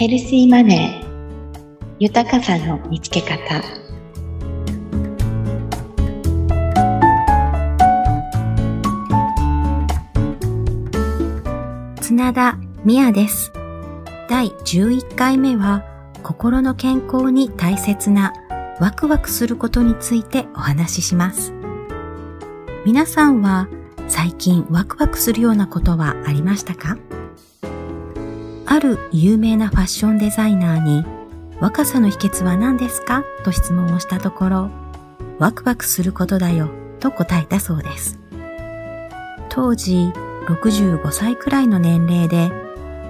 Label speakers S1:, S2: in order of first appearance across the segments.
S1: ヘルシーマネー。豊かさの見つけ方。
S2: 綱田美です。第11回目は心の健康に大切なワクワクすることについてお話しします。皆さんは最近ワクワクするようなことはありましたか？ある有名なファッションデザイナーに若さの秘訣は何ですか？と質問をしたところ、ワクワクすることだよと答えたそうです。当時65歳くらいの年齢で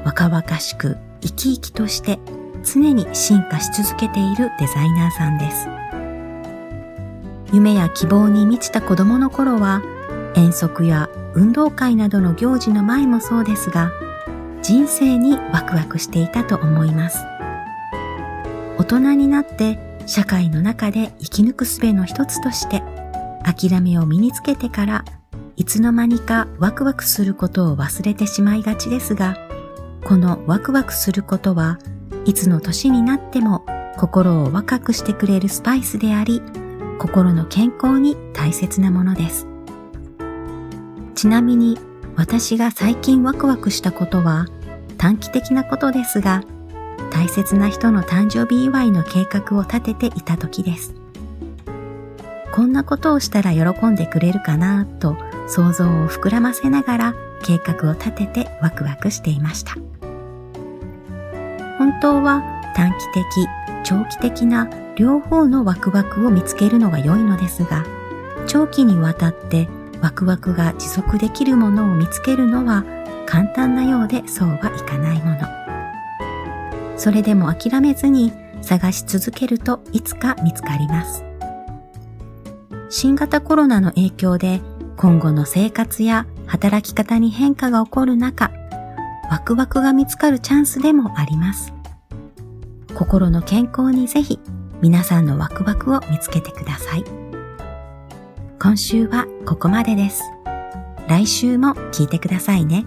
S2: 若々しく生き生きとして常に進化し続けているデザイナーさんです。夢や希望に満ちた子供の頃は遠足や運動会などの行事の前もそうですが、人生にワクワクしていたと思います。大人になって社会の中で生き抜く術の一つとして諦めを身につけてからいつの間にかワクワクすることを忘れてしまいがちですが、このワクワクすることはいつの年になっても心を若くしてくれるスパイスであり、心の健康に大切なものです。ちなみに私が最近ワクワクしたことは短期的なことですが、大切な人の誕生日祝いの計画を立てていた時です。こんなことをしたら喜んでくれるかなと想像を膨らませながら計画を立ててワクワクしていました。本当は短期的、長期的な両方のワクワクを見つけるのが良いのですが、長期にわたってワクワクが持続できるものを見つけるのは簡単なようでそうはいかないもの。それでも諦めずに探し続けるといつか見つかります。新型コロナの影響で今後の生活や働き方に変化が起こる中、ワクワクが見つかるチャンスでもあります。心の健康にぜひ皆さんのワクワクを見つけてください。今週はここまでです。来週も聞いてくださいね。